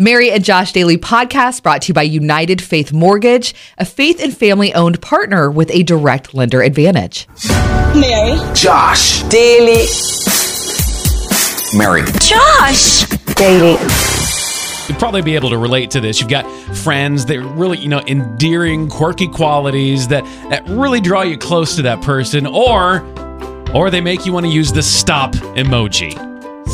Mary and Josh Daily podcast brought to you by United Faith Mortgage, a faith and family owned partner with a direct lender advantage. Mary. Josh. Daily. Mary. Josh. Daily. You'd probably be able to relate to this. You've got friends that really, you know, endearing, quirky qualities that that really draw you close to that person, or or they make you want to use the stop emoji.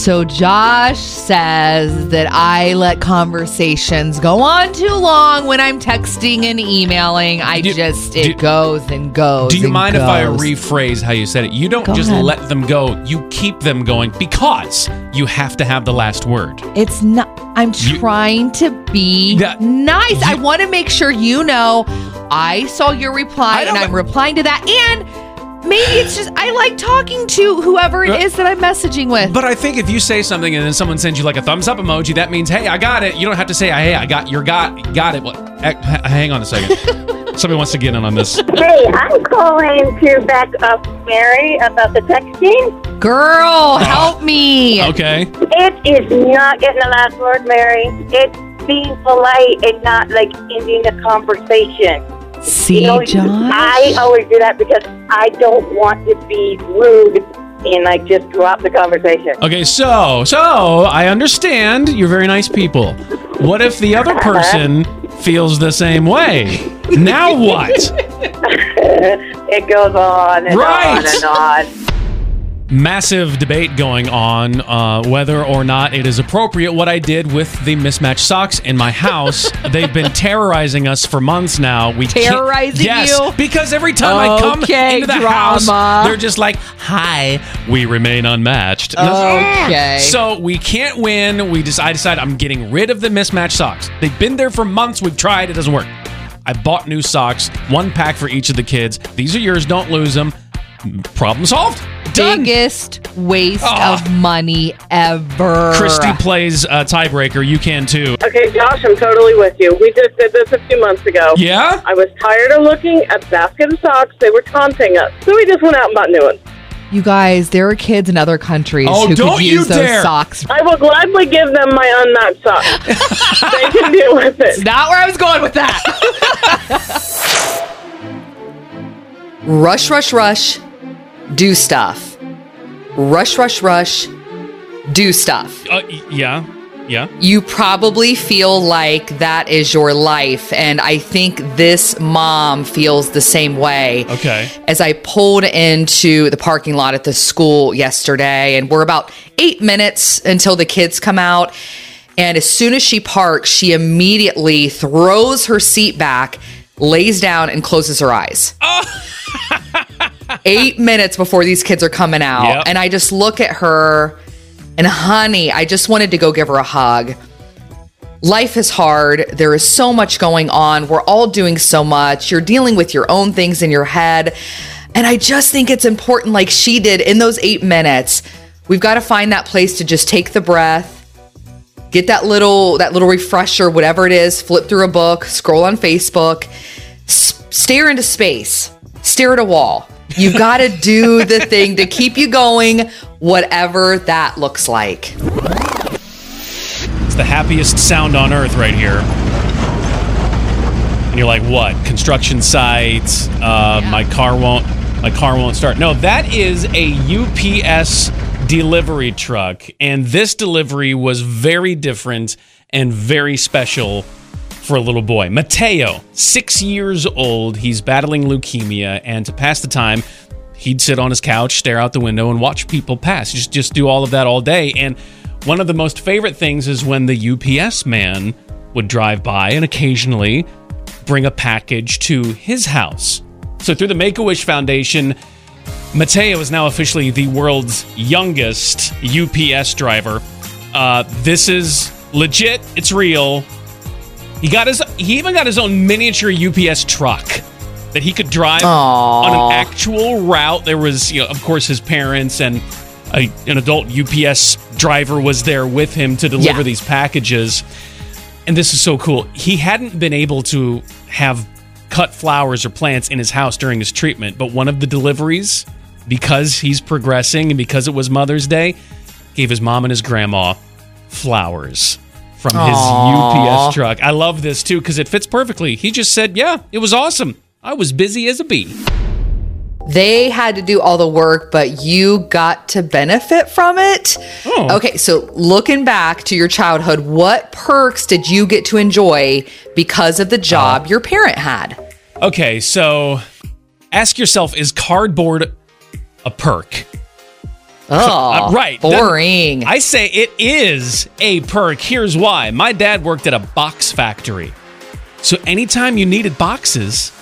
So Josh says that I let conversations go on too long when I'm texting and emailing. I Do- just do- it goes and goes. Do you mind if I rephrase how you said it? You don't Go just ahead. let them go, you keep them going because you have to have the last word. It's not. I'm You- trying to be Yeah, nice. I want to make sure you know I saw your reply and I'm replying to that. And maybe it's just I like talking to whoever it Uh, that I'm messaging with. But I think if you say something and then someone sends you like a thumbs up emoji, that means hey, I got it. You don't have to say hey, I got your got got it. What? eh, Hang on a second. Somebody wants to get in on this. Hey, I'm calling to back up Mary about the texting. Girl, help me. Okay. It is not getting the last word, Mary. It's being polite and not like ending the conversation. See, You know, Josh. I always do that because I don't want to be rude and like just drop the conversation. Okay, so so I understand you're very nice people. What if the other uh-huh. person feels the same way? Now what? it goes on and Right. on and on. Massive debate going on uh, whether or not it is appropriate what I did with the mismatched socks in my house. They've been terrorizing us for months now. We can't- Terrorizing yes, you? because every time I come Okay, into the drama. house, they're just like, "Hi, we remain unmatched." Okay. So we can't win. We just I decided I'm getting rid of the mismatched socks. They've been there for months. We've tried. It doesn't work. I bought new socks, one pack for each of the kids. These are yours. Don't lose them. Problem solved. Done. Biggest waste Ah. of money ever. Christy plays uh, tiebreaker. You can too. Okay, Josh, I'm totally with you. We just did this a few months ago. Yeah. I was tired of looking at basket of socks. They were taunting us. So we just went out and bought new ones. You guys, there are kids in other countries Oh, who don't could you use those dare. socks. I will gladly give them my unmatched socks. they can deal with it. Not where I was going with that. rush, rush, rush. Do stuff. Rush, rush, rush. Do stuff. Uh, yeah. Yeah. You probably feel like that is your life. And I think this mom feels the same way. Okay. As I pulled into the parking lot at the school yesterday, and we're about eight minutes until the kids come out. And as soon as she parks, she immediately throws her seat back, lays down, and closes her eyes. eight minutes before these kids are coming out. Yep. And I just look at her, and honey, I just wanted to go give her a hug. Life is hard. There is so much going on. We're all doing so much. You're dealing with your own things in your head. And I just think it's important, like she did in those eight minutes. We've got to find that place to just take the breath, get that little that little refresher, whatever it is. Flip through a book, scroll on Facebook, s- stare into space, stare at a wall. You've got to do the thing to keep you going, whatever that looks like. It's the happiest sound on earth right here. And you're like, what? Construction site. Uh, My car won't. My car won't start. No, that is a UPS delivery truck, and this delivery was very different and very special for a little boy. Mateo, six years old. He's battling leukemia, and to pass the time, he'd sit on his couch, stare out the window, and watch people pass. Just just do all of that all day. And one of the most favorite things is when the UPS man would drive by and occasionally bring a package to his house. So through the Make a Wish Foundation, Mateo is now officially the world's youngest UPS driver. Uh, this is legit. It's real. He got his. He even got his own miniature UPS truck that he could drive on an actual route. There was, you know, of course, his parents and a, an adult UPS driver was there with him to deliver Yeah. these packages. And this is so cool. He hadn't been able to have cut flowers or plants in his house during his treatment, but one of the deliveries, because he's progressing and because it was Mother's Day, gave his mom and his grandma flowers. From his UPS truck. I love this too because it fits perfectly. He just said, "Yeah, it was awesome. I was busy as a bee." They had to do all the work, but you got to benefit from it. Oh. Okay, so looking back to your childhood, what perks did you get to enjoy because of the job uh. your parent had? Okay, so ask yourself: Is cardboard a perk? Oh, Uh, right. Boring. I say it is a perk. Here's why. My dad worked at a box factory. So anytime you needed boxes,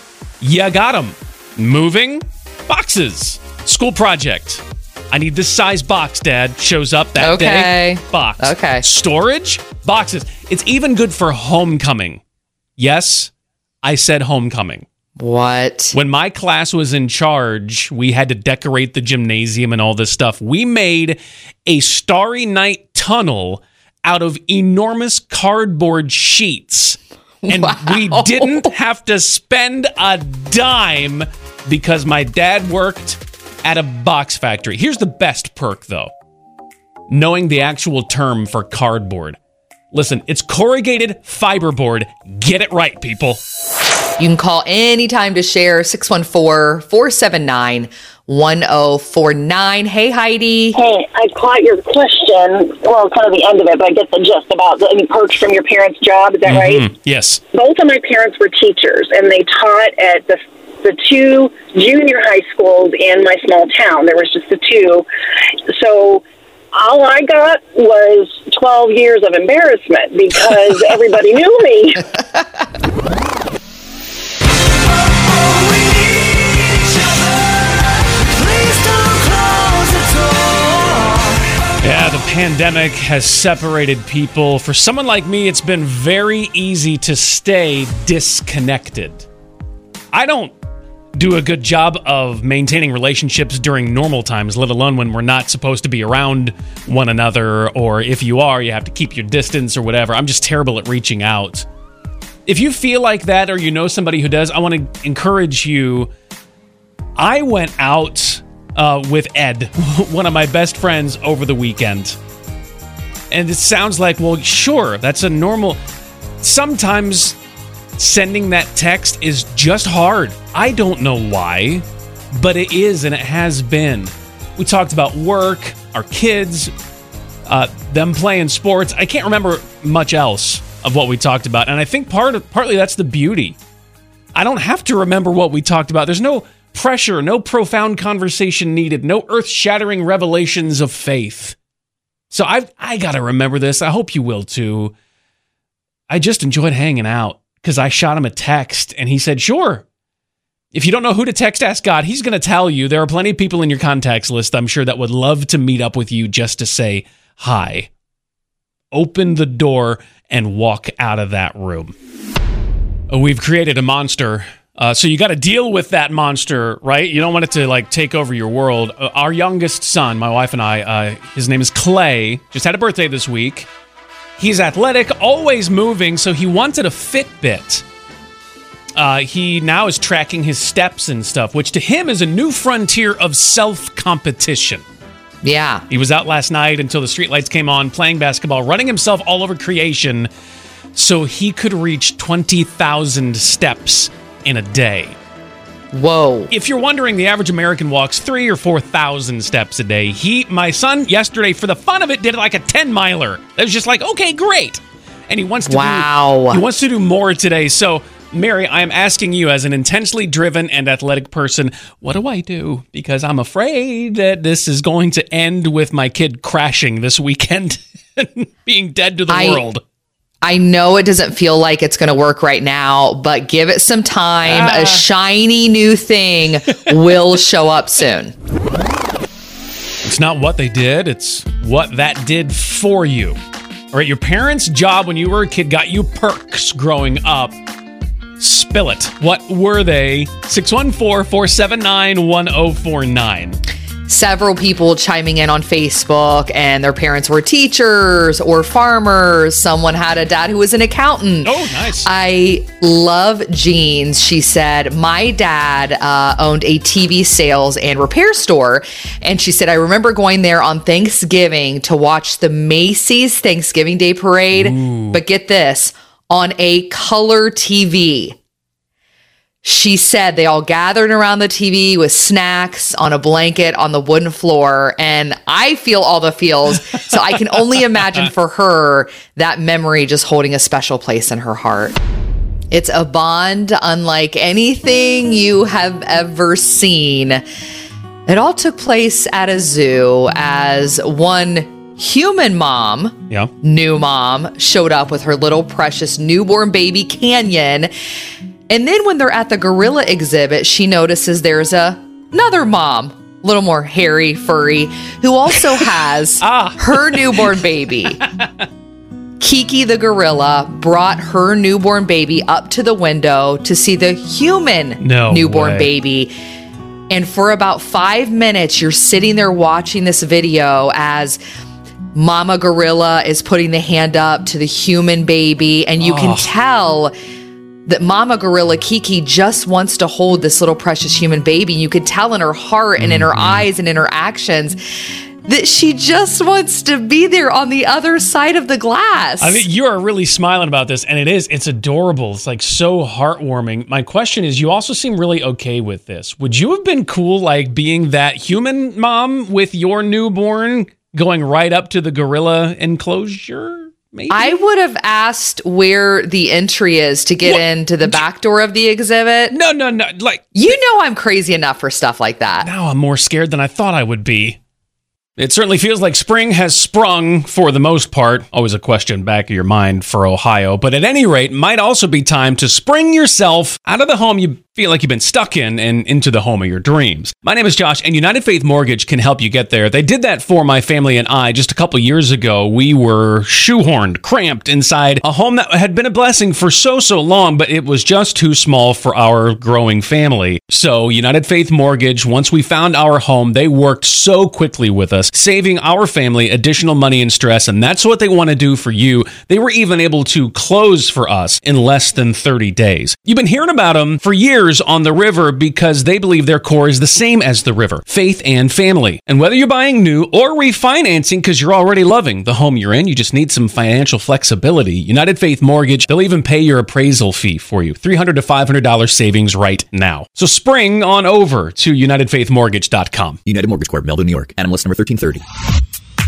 you got them. Moving boxes. School project. I need this size box, Dad. Shows up that Okay. day. Box. Okay. Storage, boxes. It's even good for homecoming. Yes, I said homecoming. What? When my class was in charge, we had to decorate the gymnasium and all this stuff. We made a Starry Night tunnel out of enormous cardboard sheets. And we didn't have to spend a dime because my dad worked at a box factory. Here's the best perk, though knowing the actual term for cardboard. Listen, it's corrugated fiberboard. Get it right, people. You can call anytime to share 614 479 1049. Hey, Heidi. Hey, I caught your question. Well, kind of the end of it, but I get the gist about the, any perks from your parents' job. Is that mm-hmm. right? Yes. Both of my parents were teachers, and they taught at the the two junior high schools in my small town. There was just the two, so all I got was 12 years of embarrassment because everybody knew me. Yeah, the pandemic has separated people. For someone like me, it's been very easy to stay disconnected. I don't do a good job of maintaining relationships during normal times, let alone when we're not supposed to be around one another, or if you are, you have to keep your distance or whatever. I'm just terrible at reaching out. If you feel like that or you know somebody who does, I want to encourage you. I went out uh, with Ed, one of my best friends, over the weekend. And it sounds like, well, sure, that's a normal. Sometimes sending that text is just hard. I don't know why, but it is and it has been. We talked about work, our kids, uh, them playing sports. I can't remember much else of what we talked about, and I think part of, partly that's the beauty. I don't have to remember what we talked about. There's no pressure, no profound conversation needed, no earth-shattering revelations of faith. So I've I got to remember this. I hope you will too. I just enjoyed hanging out because I shot him a text and he said, "Sure." If you don't know who to text Ask God, he's going to tell you. There are plenty of people in your contacts list, I'm sure, that would love to meet up with you just to say hi. Open the door and walk out of that room. Uh, We've created a monster. Uh, so you got to deal with that monster, right? You don't want it to like take over your world. Uh, our youngest son, my wife and I, uh, his name is Clay, just had a birthday this week. He's athletic, always moving, so he wanted a Fitbit. Uh, he now is tracking his steps and stuff, which to him is a new frontier of self competition. Yeah. He was out last night until the streetlights came on, playing basketball, running himself all over creation so he could reach 20,000 steps in a day. Whoa. If you're wondering, the average American walks three or 4,000 steps a day. He, my son, yesterday, for the fun of it, did like a 10 miler. It was just like, okay, great. And he wants to Wow. do, he wants to do more today. So, Mary, I am asking you as an intensely driven and athletic person, what do I do? Because I'm afraid that this is going to end with my kid crashing this weekend and being dead to the I- world. I know it doesn't feel like it's going to work right now, but give it some time. Ah. A shiny new thing will show up soon. It's not what they did, it's what that did for you. All right, your parents' job when you were a kid got you perks growing up. Spill it. What were they? 614 479 1049. several people chiming in on Facebook, and their parents were teachers or farmers. Someone had a dad who was an accountant. Oh, nice. I love jeans. She said, My dad uh, owned a TV sales and repair store. And she said, I remember going there on Thanksgiving to watch the Macy's Thanksgiving Day Parade. But get this on a color TV. She said they all gathered around the TV with snacks on a blanket on the wooden floor. And I feel all the feels. So I can only imagine for her that memory just holding a special place in her heart. It's a bond unlike anything you have ever seen. It all took place at a zoo as one human mom Yeah. new mom showed up with her little precious newborn baby Canyon. And then when they're at the gorilla exhibit, she notices there's a another mom, a little more hairy, furry, who also has ah. her newborn baby. Kiki the gorilla brought her newborn baby up to the window to see the human No newborn way. baby. And for about five minutes, you're sitting there watching this video as Mama Gorilla is putting the hand up to the human baby, and you can oh. tell that Mama Gorilla Kiki just wants to hold this little precious human baby. You could tell in her heart and in her mm-hmm. eyes and in her actions that she just wants to be there on the other side of the glass. I mean, you are really smiling about this, and it is. It's adorable. It's like so heartwarming. My question is, you also seem really okay with this. Would you have been cool, like being that human mom with your newborn going right up to the gorilla enclosure? Maybe. I would have asked where the entry is to get What? into the back door of the exhibit. no, no, no. Like You know I'm crazy enough for stuff like that. now, I'm more scared than I thought I would be. It certainly feels like spring has sprung for the most part. Always a question back of your mind for Ohio, but at any rate, might also be time to spring yourself out of the home you feel like you've been stuck in and into the home of your dreams. My name is Josh, and United Faith Mortgage can help you get there. They did that for my family and I just a couple years ago. We were shoehorned, cramped inside a home that had been a blessing for so, so long, but it was just too small for our growing family. So, United Faith Mortgage, once we found our home, they worked so quickly with us, saving our family additional money and stress, and that's what they want to do for you. They were even able to close for us in less than 30 days. You've been hearing about them for years on the river because they believe their core is the same as the river faith and family. And whether you're buying new or refinancing because you're already loving the home you're in, you just need some financial flexibility. United Faith Mortgage, they'll even pay your appraisal fee for you $300 to $500 savings right now. So spring on over to UnitedFaithMortgage.com. United Mortgage Corp, Melville, New York. NMLS number 1330.